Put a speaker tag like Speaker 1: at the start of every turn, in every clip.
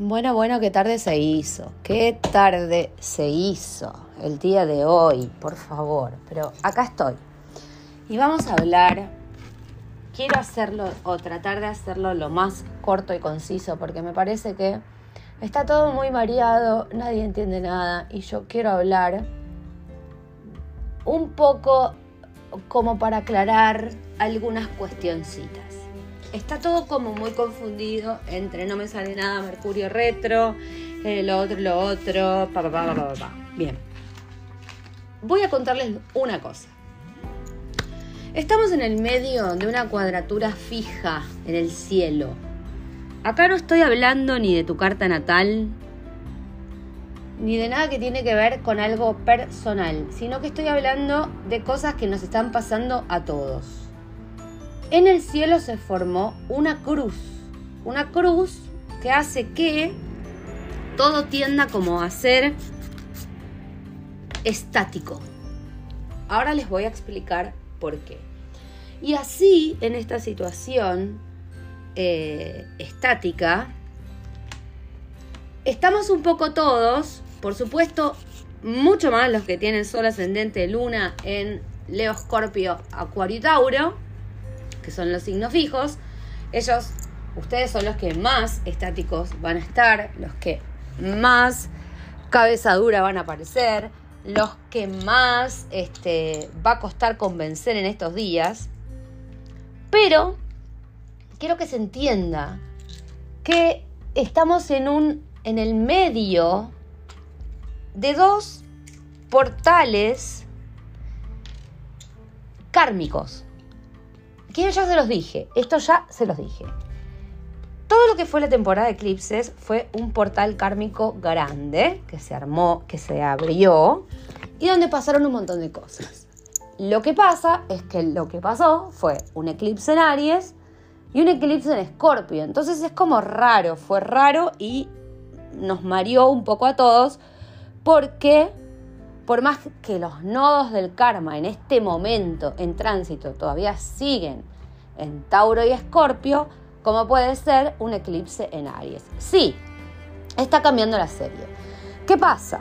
Speaker 1: Bueno, bueno, qué tarde se hizo. Qué tarde se hizo el día de hoy, por favor. Pero acá estoy. Y vamos a hablar. Quiero hacerlo o tratar de hacerlo lo más corto y conciso porque me parece que está todo muy variado, nadie entiende nada y yo quiero hablar un poco como para aclarar algunas cuestioncitas está todo como muy confundido entre no me sale nada Mercurio retro, eh, lo otro, lo otro, pa, pa, pa, pa, pa, Bien. Voy a contarles una cosa. Estamos en el medio de una cuadratura fija en el cielo. Acá no estoy hablando ni de tu carta natal, ni de nada que tiene que ver con algo personal, sino que estoy hablando de cosas que nos están pasando a todos en el cielo se formó una cruz, una cruz que hace que todo tienda como a ser estático. Ahora les voy a explicar por qué. Y así, en esta situación eh, estática, estamos un poco todos, por supuesto, mucho más los que tienen sol ascendente luna en Leo Scorpio, Acuario y Tauro, que son los signos fijos, ellos, ustedes son los que más estáticos van a estar, los que más cabeza dura van a aparecer, los que más este, va a costar convencer en estos días. Pero quiero que se entienda que estamos en un en el medio de dos portales kármicos que ya se los dije, esto ya se los dije. Todo lo que fue la temporada de eclipses fue un portal kármico grande que se armó, que se abrió y donde pasaron un montón de cosas. Lo que pasa es que lo que pasó fue un eclipse en Aries y un eclipse en Escorpio. Entonces es como raro, fue raro y nos mareó un poco a todos porque por más que los nodos del karma en este momento en tránsito todavía siguen en Tauro y Escorpio, como puede ser un eclipse en Aries. Sí, está cambiando la serie. ¿Qué pasa?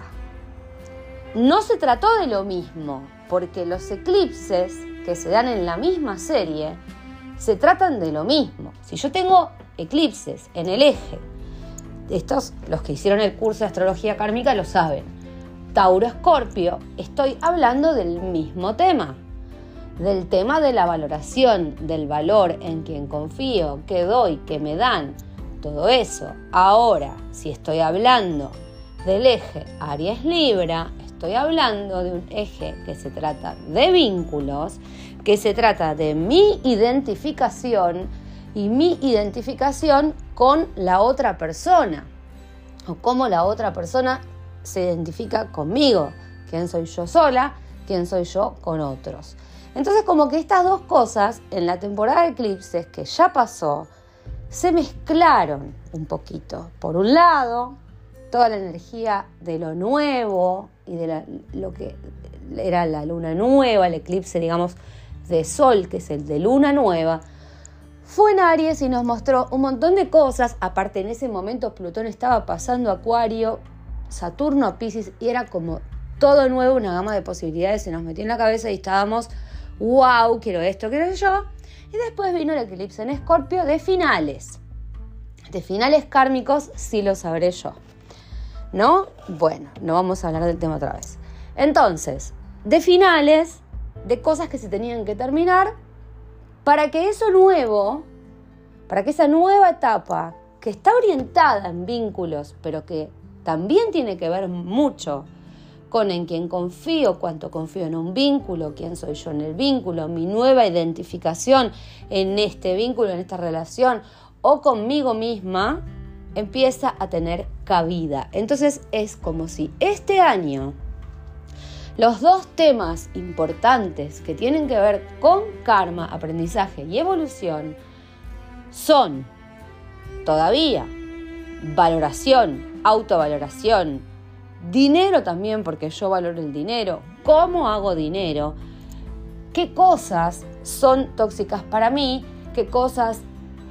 Speaker 1: No se trató de lo mismo, porque los eclipses que se dan en la misma serie se tratan de lo mismo. Si yo tengo eclipses en el eje, estos, los que hicieron el curso de astrología kármica lo saben, Tauro Escorpio, estoy hablando del mismo tema, del tema de la valoración, del valor en quien confío, que doy, que me dan, todo eso. Ahora, si estoy hablando del eje Aries Libra, estoy hablando de un eje que se trata de vínculos, que se trata de mi identificación y mi identificación con la otra persona o cómo la otra persona se identifica conmigo, quién soy yo sola, quién soy yo con otros. Entonces como que estas dos cosas en la temporada de eclipses que ya pasó, se mezclaron un poquito. Por un lado, toda la energía de lo nuevo y de lo que era la luna nueva, el eclipse, digamos, de sol, que es el de luna nueva, fue en Aries y nos mostró un montón de cosas. Aparte, en ese momento Plutón estaba pasando Acuario Saturno Pisces y era como todo nuevo, una gama de posibilidades se nos metió en la cabeza y estábamos, wow, quiero esto, quiero yo. Y después vino el eclipse en Escorpio de finales. De finales kármicos sí lo sabré yo. ¿No? Bueno, no vamos a hablar del tema otra vez. Entonces, de finales, de cosas que se tenían que terminar, para que eso nuevo, para que esa nueva etapa, que está orientada en vínculos, pero que también tiene que ver mucho con en quién confío, cuánto confío en un vínculo, quién soy yo en el vínculo, mi nueva identificación en este vínculo, en esta relación o conmigo misma, empieza a tener cabida. Entonces es como si este año los dos temas importantes que tienen que ver con karma, aprendizaje y evolución son todavía valoración, autovaloración, dinero también, porque yo valoro el dinero, cómo hago dinero, qué cosas son tóxicas para mí, qué cosas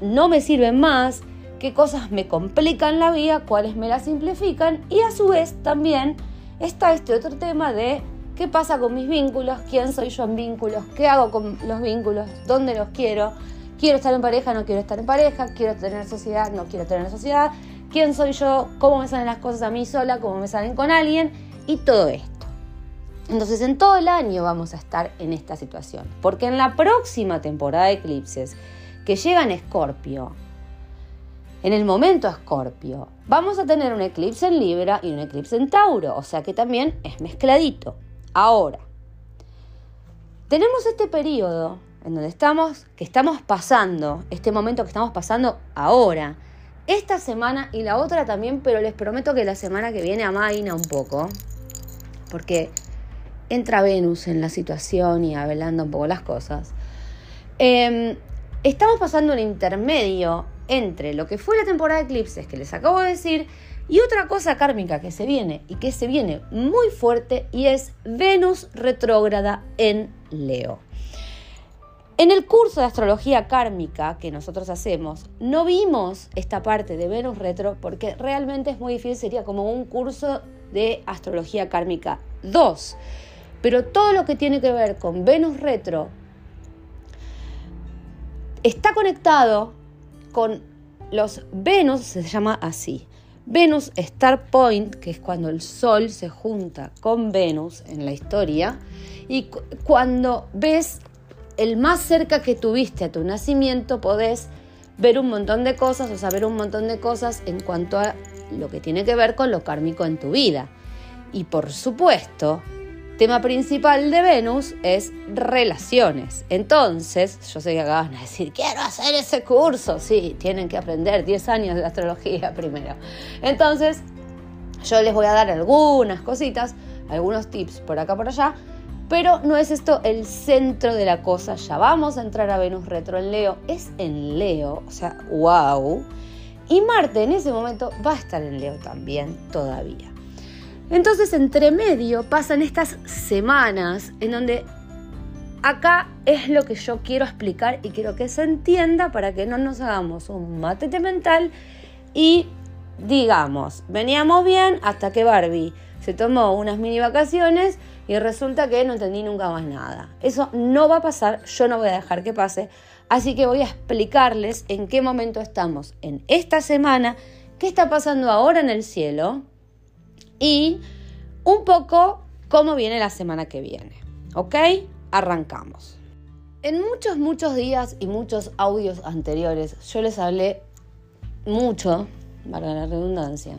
Speaker 1: no me sirven más, qué cosas me complican la vida, cuáles me la simplifican y a su vez también está este otro tema de qué pasa con mis vínculos, quién soy yo en vínculos, qué hago con los vínculos, dónde los quiero, quiero estar en pareja, no quiero estar en pareja, quiero tener sociedad, no quiero tener sociedad, quién soy yo, cómo me salen las cosas a mí sola, cómo me salen con alguien y todo esto. Entonces en todo el año vamos a estar en esta situación, porque en la próxima temporada de eclipses que llega en Escorpio, en el momento Escorpio, vamos a tener un eclipse en Libra y un eclipse en Tauro, o sea que también es mezcladito. Ahora, tenemos este periodo en donde estamos, que estamos pasando, este momento que estamos pasando ahora, esta semana y la otra también, pero les prometo que la semana que viene amaina un poco, porque entra Venus en la situación y avelando un poco las cosas. Em, estamos pasando un intermedio entre lo que fue la temporada de eclipses que les acabo de decir y otra cosa kármica que se viene y que se viene muy fuerte y es Venus retrógrada en Leo. En el curso de astrología kármica que nosotros hacemos, no vimos esta parte de Venus retro porque realmente es muy difícil, sería como un curso de astrología kármica 2. Pero todo lo que tiene que ver con Venus retro está conectado con los Venus, se llama así. Venus Star Point, que es cuando el Sol se junta con Venus en la historia, y cuando ves el más cerca que tuviste a tu nacimiento, podés ver un montón de cosas o saber un montón de cosas en cuanto a lo que tiene que ver con lo kármico en tu vida. Y por supuesto, tema principal de Venus es relaciones. Entonces, yo sé que acaban de decir, quiero hacer ese curso. Sí, tienen que aprender 10 años de astrología primero. Entonces, yo les voy a dar algunas cositas, algunos tips por acá por allá, pero no es esto el centro de la cosa. Ya vamos a entrar a Venus retro en Leo. Es en Leo, o sea, wow. Y Marte en ese momento va a estar en Leo también todavía. Entonces, entre medio pasan estas semanas en donde acá es lo que yo quiero explicar y quiero que se entienda para que no nos hagamos un matete mental y digamos, veníamos bien hasta que Barbie se tomó unas mini vacaciones y resulta que no entendí nunca más nada. Eso no va a pasar, yo no voy a dejar que pase, así que voy a explicarles en qué momento estamos en esta semana, qué está pasando ahora en el cielo y un poco cómo viene la semana que viene. ¿Ok? Arrancamos. En muchos, muchos días y muchos audios anteriores yo les hablé mucho, para la redundancia,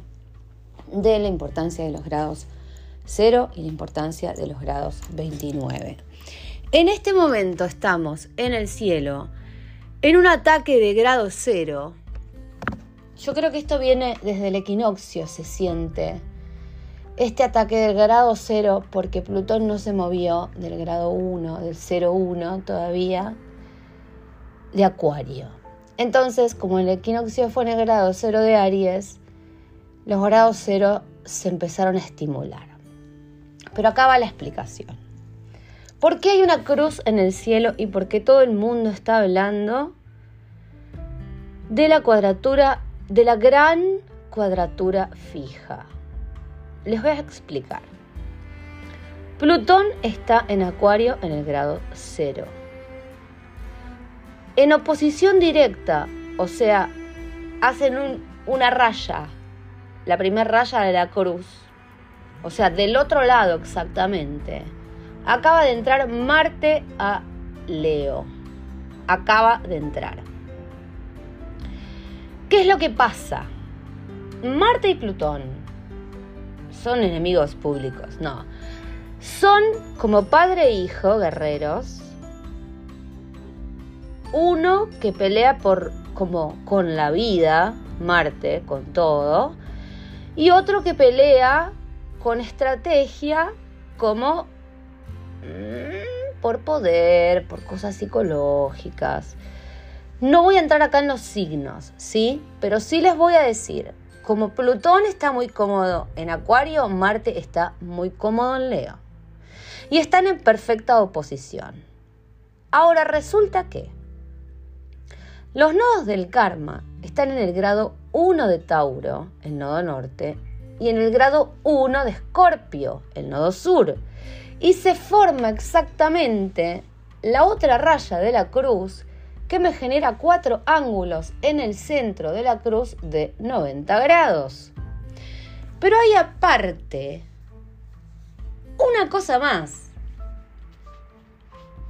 Speaker 1: de la importancia de los grados 0 y la importancia de los grados 29. En este momento estamos en el cielo en un ataque de grado 0. Yo creo que esto viene desde el equinoccio, se siente este ataque del grado 0 porque Plutón no se movió del grado 1, del 0-1 todavía, de Acuario. Entonces, como el equinoccio fue en el grado 0 de Aries, los grados 0 se empezaron a estimular. Pero acá va la explicación. ¿Por qué hay una cruz en el cielo y por qué todo el mundo está hablando de la cuadratura, de la gran cuadratura fija? Les voy a explicar. Plutón está en Acuario en el grado 0. En oposición directa, o sea, hacen una raya, la primera raya de la cruz, o sea, del otro lado exactamente, acaba de entrar Marte a Leo. Acaba de entrar. ¿Qué es lo que pasa? Marte y Plutón son enemigos públicos, no. Son como padre e hijo guerreros. Uno que pelea por como con la vida, Marte, con todo, y otro que pelea con estrategia como mm, por poder, por cosas psicológicas. No voy a entrar acá en los signos, ¿sí? Pero sí les voy a decir, como Plutón está muy cómodo en Acuario, Marte está muy cómodo en Leo. Y están en perfecta oposición. Ahora resulta que Los nodos del karma están en el grado 1 de Tauro, el nodo norte, y en el grado 1 de Escorpio, el nodo sur. Y se forma exactamente la otra raya de la cruz que me genera cuatro ángulos en el centro de la cruz de 90 grados. Pero hay aparte una cosa más.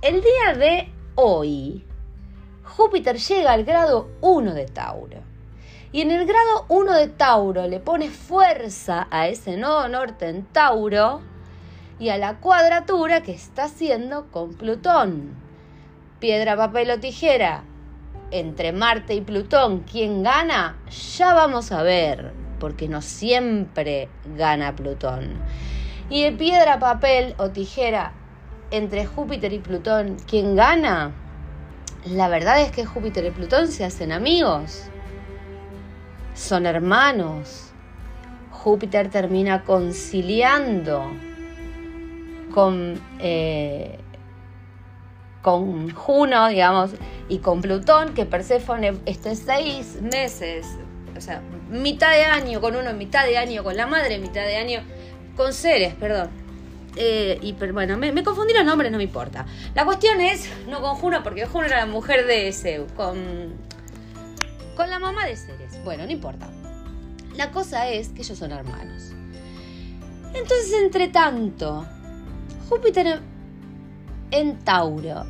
Speaker 1: El día de hoy, Júpiter llega al grado 1 de Tauro. Y en el grado 1 de Tauro le pone fuerza a ese nodo norte en Tauro y a la cuadratura que está haciendo con Plutón. Piedra, papel o tijera. Entre Marte y Plutón, ¿quién gana? Ya vamos a ver, porque no siempre gana Plutón. Y de piedra, papel o tijera entre Júpiter y Plutón, ¿quién gana? La verdad es que Júpiter y Plutón se hacen amigos. Son hermanos. Júpiter termina conciliando con, eh, con Juno, digamos, y con Plutón, que Perséfone esté seis meses, o sea, mitad de año con uno, mitad de año con la madre, mitad de año con Ceres, perdón. Eh, y pero bueno, me, confundí los nombres, no me importa. La cuestión es, no con Juno, porque Juno era la mujer de Zeus, con, con la mamá de Ceres. Bueno, no importa. La cosa es que ellos son hermanos. Entonces, entre tanto, Júpiter en Tauro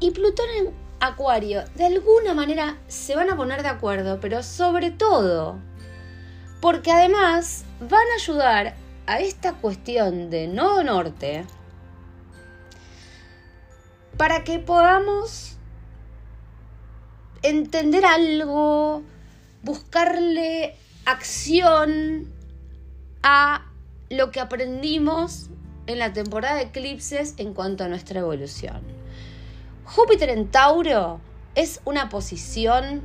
Speaker 1: y Plutón en Acuario, de alguna manera se van a poner de acuerdo, pero sobre todo, porque además van a ayudar a esta cuestión de nodo norte para que podamos entender algo, buscarle acción a lo que aprendimos en la temporada de eclipses en cuanto a nuestra evolución. Júpiter en Tauro es una posición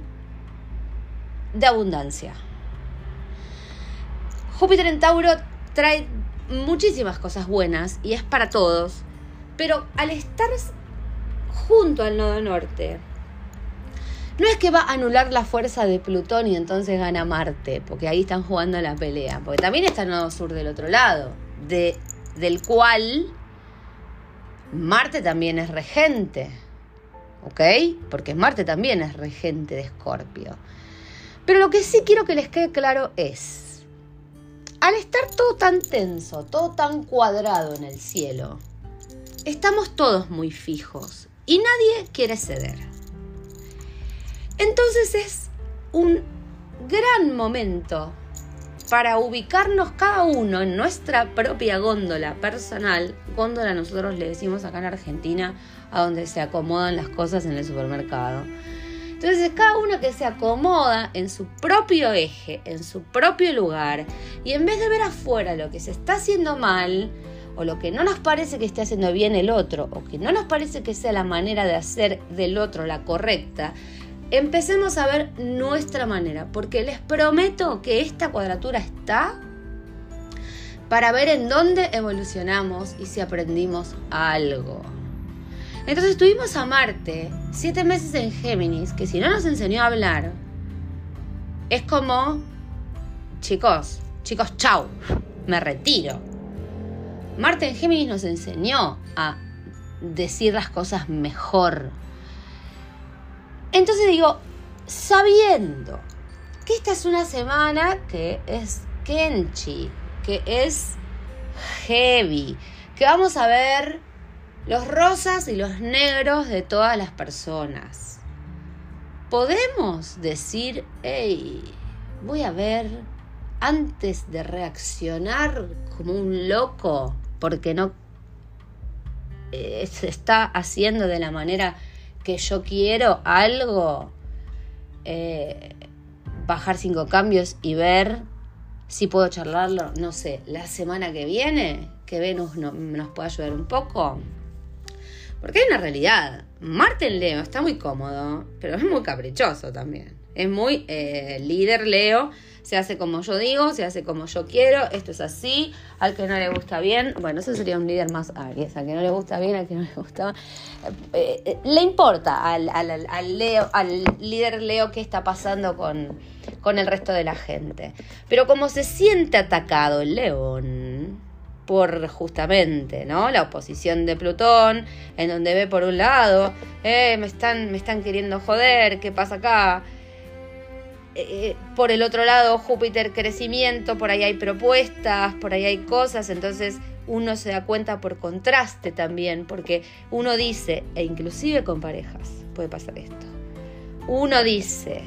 Speaker 1: de abundancia. Júpiter en Tauro trae muchísimas cosas buenas y es para todos, pero al estar junto al nodo norte, no es que va a anular la fuerza de Plutón y entonces gana Marte, porque ahí están jugando la pelea, porque también está el nodo sur del otro lado, de, del cual Marte también es regente, ¿ok? Porque Marte también es regente de Escorpio. Pero lo que sí quiero que les quede claro es, al estar todo tan tenso, todo tan cuadrado en el cielo, estamos todos muy fijos y nadie quiere ceder. Entonces es un gran momento para ubicarnos cada uno en nuestra propia góndola personal. Góndola nosotros le decimos acá en Argentina a donde se acomodan las cosas en el supermercado. Entonces cada uno que se acomoda en su propio eje, en su propio lugar, y en vez de ver afuera lo que se está haciendo mal, o lo que no nos parece que esté haciendo bien el otro, o que no nos parece que sea la manera de hacer del otro la correcta, empecemos a ver nuestra manera, porque les prometo que esta cuadratura está para ver en dónde evolucionamos y si aprendimos algo. Entonces tuvimos a Marte siete meses en Géminis, que si no nos enseñó a hablar, es como, chicos, chicos, chau, me retiro. Marte en Géminis nos enseñó a decir las cosas mejor. Entonces digo, sabiendo que esta es una semana que es Kenchi, que es heavy, que vamos a ver los rosas y los negros de todas las personas. Podemos decir, hey, voy a ver antes de reaccionar como un loco porque no eh, se está haciendo de la manera que yo quiero algo, eh, bajar cinco cambios y ver si puedo charlarlo, no sé, la semana que viene, que Venus nos pueda ayudar un poco. Porque hay una realidad. Marte Leo está muy cómodo, pero es muy caprichoso también. Es muy eh, líder Leo. Se hace como yo digo, se hace como yo quiero, esto es así, al que no le gusta bien, bueno, eso sería un líder más Aries, al que no le gusta bien, al que no le gusta eh, eh, le importa al, Leo, al líder Leo qué está pasando con, con el resto de la gente. Pero como se siente atacado el león, por justamente, ¿no? La oposición de Plutón, en donde ve por un lado, eh, me, están, me están queriendo joder, ¿qué pasa acá? Eh, por el otro lado, Júpiter crecimiento, por ahí hay propuestas, por ahí hay cosas, entonces uno se da cuenta por contraste también, porque uno dice, e inclusive con parejas puede pasar esto, uno dice,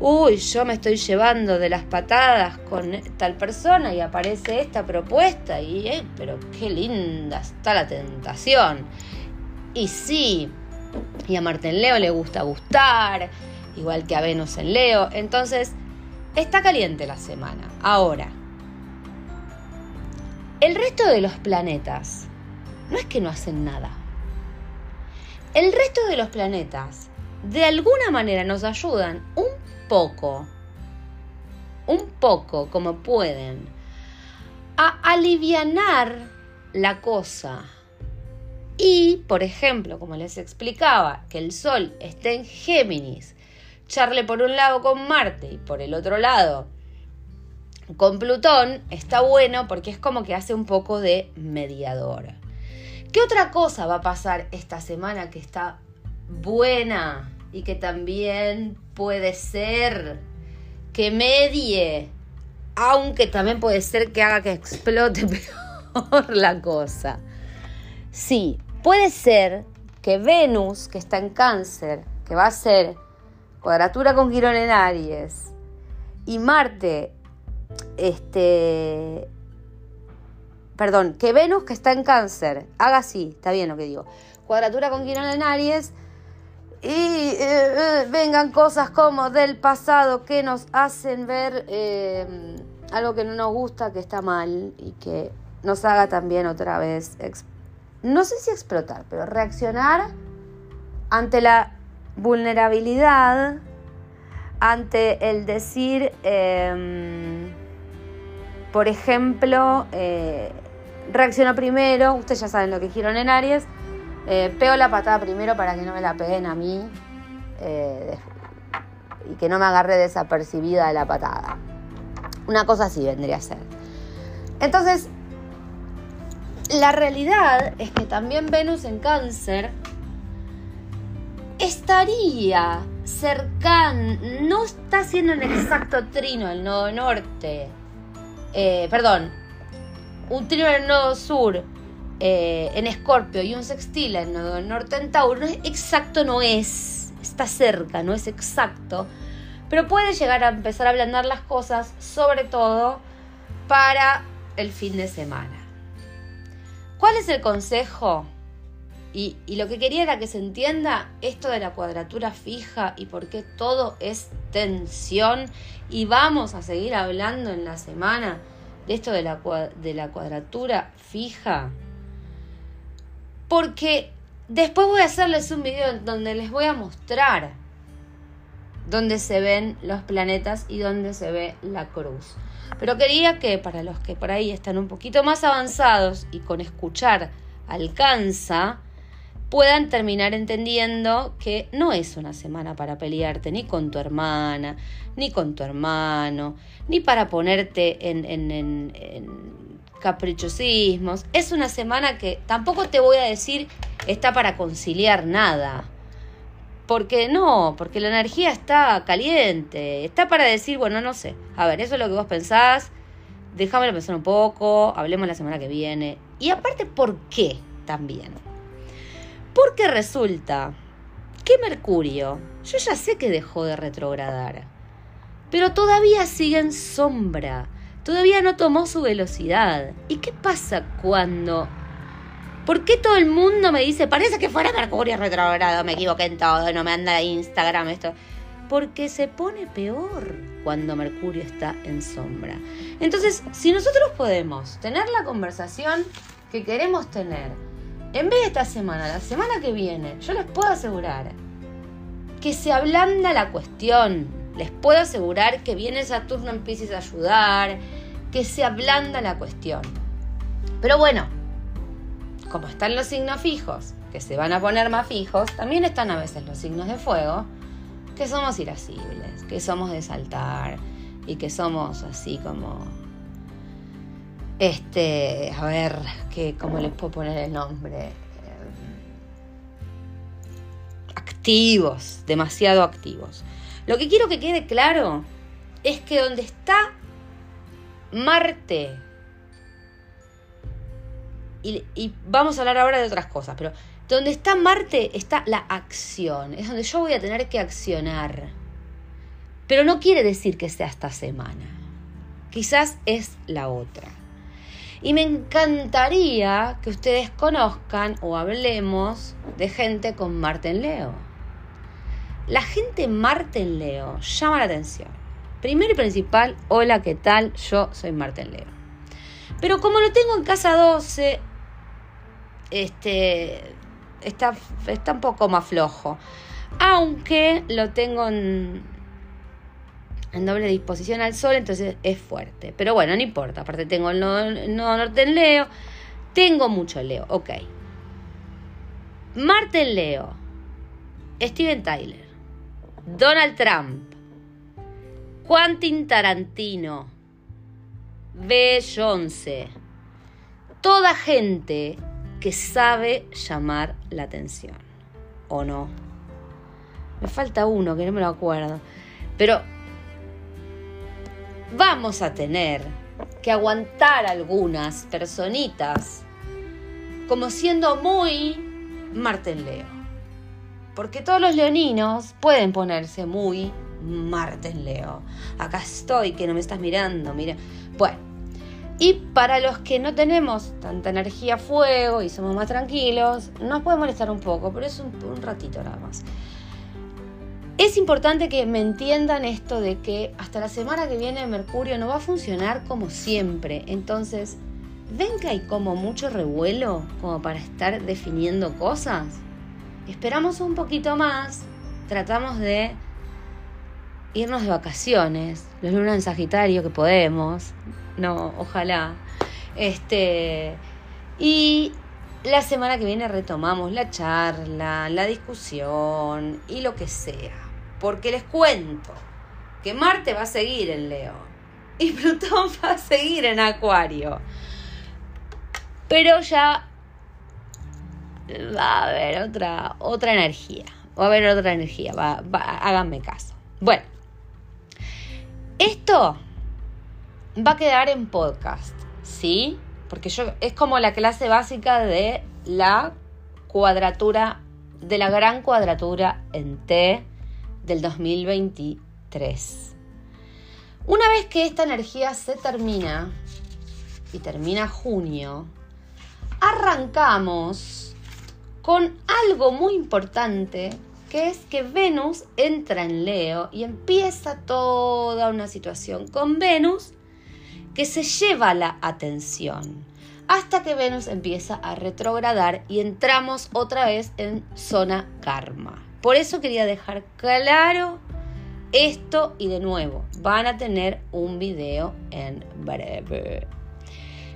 Speaker 1: uy, yo me estoy llevando de las patadas con tal persona y aparece esta propuesta y, eh, pero qué linda está la tentación. Y sí, y a Martín Leo le gusta gustar, igual que a Venus en Leo, entonces está caliente la semana. Ahora, el resto de los planetas no es que no hacen nada. El resto de los planetas de alguna manera nos ayudan poco, un poco como pueden, a alivianar la cosa. Y, por ejemplo, como les explicaba, que el Sol esté en Géminis, charle por un lado con Marte y por el otro lado con Plutón, está bueno porque es como que hace un poco de mediador. ¿Qué otra cosa va a pasar esta semana que está buena? y que también puede ser que medie, aunque también puede ser que haga que explote peor la cosa. Sí, puede ser que Venus, que está en cáncer, que va a ser cuadratura con Quirón en Aries, y Marte, este, perdón, que Venus, que está en cáncer, haga así, está bien lo que digo, cuadratura con Quirón en Aries, y eh, eh, vengan cosas como del pasado que nos hacen ver eh, algo que no nos gusta, que está mal y que nos haga también otra vez, no sé si explotar, pero reaccionar ante la vulnerabilidad, ante el decir, em, por ejemplo, reaccionó primero, ustedes ya saben lo que dijeron en Aries, eh, pego la patada primero para que no me la peguen a mí eh, y que no me agarre desapercibida la patada. Una cosa así vendría a ser. Entonces, la realidad es que también Venus en cáncer estaría cercano, no está haciendo un exacto trino el nodo norte, eh, perdón, un trino el nodo sur, eh, en Escorpio y un sextil en el norte en Tauro, exacto no es, está cerca, no es exacto, pero puede llegar a empezar a ablandar las cosas, sobre todo para el fin de semana. ¿Cuál es el consejo? Y, lo que quería era que se entienda esto de la cuadratura fija y por qué todo es tensión. Y vamos a seguir hablando en la semana de esto de la cuadratura fija porque después voy a hacerles un video donde les voy a mostrar dónde se ven los planetas y dónde se ve la cruz. Pero quería que para los que por ahí están un poquito más avanzados y con escuchar alcanza, puedan terminar entendiendo que no es una semana para pelearte ni con tu hermana, ni con tu hermano, ni para ponerte en, caprichosismos. Es una semana que tampoco te voy a decir está para conciliar nada. Porque no, porque la energía está caliente. Está para decir, bueno, no sé. A ver, eso es lo que vos pensás. Déjamelo pensar un poco. Hablemos la semana que viene. Y aparte, ¿por qué también? Porque resulta que Mercurio, yo ya sé que dejó de retrogradar. Pero todavía sigue en sombra todavía no tomó su velocidad. ¿Y qué pasa cuando... ¿Por qué todo el mundo me dice, parece que fuera Mercurio retrogrado, me equivoqué en todo, no me anda Instagram esto? Porque se pone peor cuando Mercurio está en sombra. Entonces, si nosotros podemos tener la conversación que queremos tener, en vez de esta semana, la semana que viene, yo les puedo asegurar que se ablanda la cuestión, les puedo asegurar que viene Saturno en Pisces a ayudar, que se ablanda la cuestión. Pero bueno, como están los signos fijos, que se van a poner más fijos, también están a veces los signos de fuego, que somos irascibles, que somos de saltar y que somos así como este, a ver, que cómo les puedo poner el nombre. Em, activos, demasiado activos. Lo que quiero que quede claro es que donde está Marte, y, vamos a hablar ahora de otras cosas, pero donde está Marte está la acción, es donde yo voy a tener que accionar. Pero no quiere decir que sea esta semana, quizás es la otra. Y me encantaría que ustedes conozcan o hablemos de gente con Marte en Leo. La gente Marte en Leo llama la atención. Primero y principal, hola, ¿qué tal? Yo soy Marte en Leo. Pero como lo tengo en casa 12, este, está, está un poco más flojo. Aunque lo tengo en, en doble disposición al sol, entonces es fuerte. Pero bueno, no importa. Aparte tengo el nodo, norte en Leo. Tengo mucho Leo, ok. Marte en Leo. Steven Tyler. Donald Trump. Quentin Tarantino. Beyoncé. Toda gente que sabe llamar la atención. ¿O no? Me falta uno que no me lo acuerdo. Pero vamos a tener que aguantar algunas personitas como siendo muy Marten Leo. Porque todos los leoninos pueden ponerse muy Marten Leo. Acá estoy, que no me estás mirando, mira. Bueno, y para los que no tenemos tanta energía fuego y somos más tranquilos, nos puede molestar un poco, pero es un, un ratito nada más. Es importante que me entiendan esto de que hasta la semana que viene Mercurio no va a funcionar como siempre. Entonces, ¿ven que hay como mucho revuelo como para estar definiendo cosas? Esperamos un poquito más, tratamos de irnos de vacaciones, los lunas en Sagitario que podemos, no, ojalá. Este, y la semana que viene retomamos la charla, la discusión y lo que sea. Porque les cuento que Marte va a seguir en Leo y Plutón va a seguir en Acuario. Pero ya va a haber otra, otra energía. Va a haber otra energía. Háganme caso. Bueno, esto va a quedar en podcast, ¿sí? Porque yo es como la clase básica de la cuadratura, de la gran cuadratura en T del 2023. Una vez que esta energía se termina, y termina junio, arrancamos con algo muy importante, que es que Venus entra en Leo y empieza toda una situación con Venus que se lleva la atención hasta que Venus empieza a retrogradar y entramos otra vez en zona karma. Por eso quería dejar claro esto y de nuevo, van a tener un video en breve.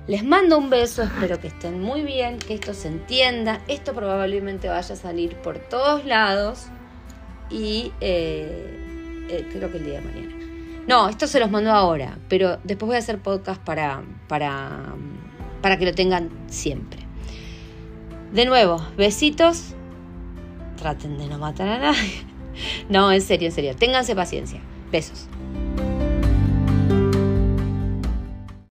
Speaker 1: Les mando un beso, espero que estén muy bien, que esto se entienda. Esto probablemente vaya a salir por todos lados y eh, eh, creo que el día de mañana. No, esto se los mando ahora, pero después voy a hacer podcast para, para, para que lo tengan siempre. De nuevo, besitos traten de no matar a nadie. No, en serio, en serio. Ténganse paciencia. Besos.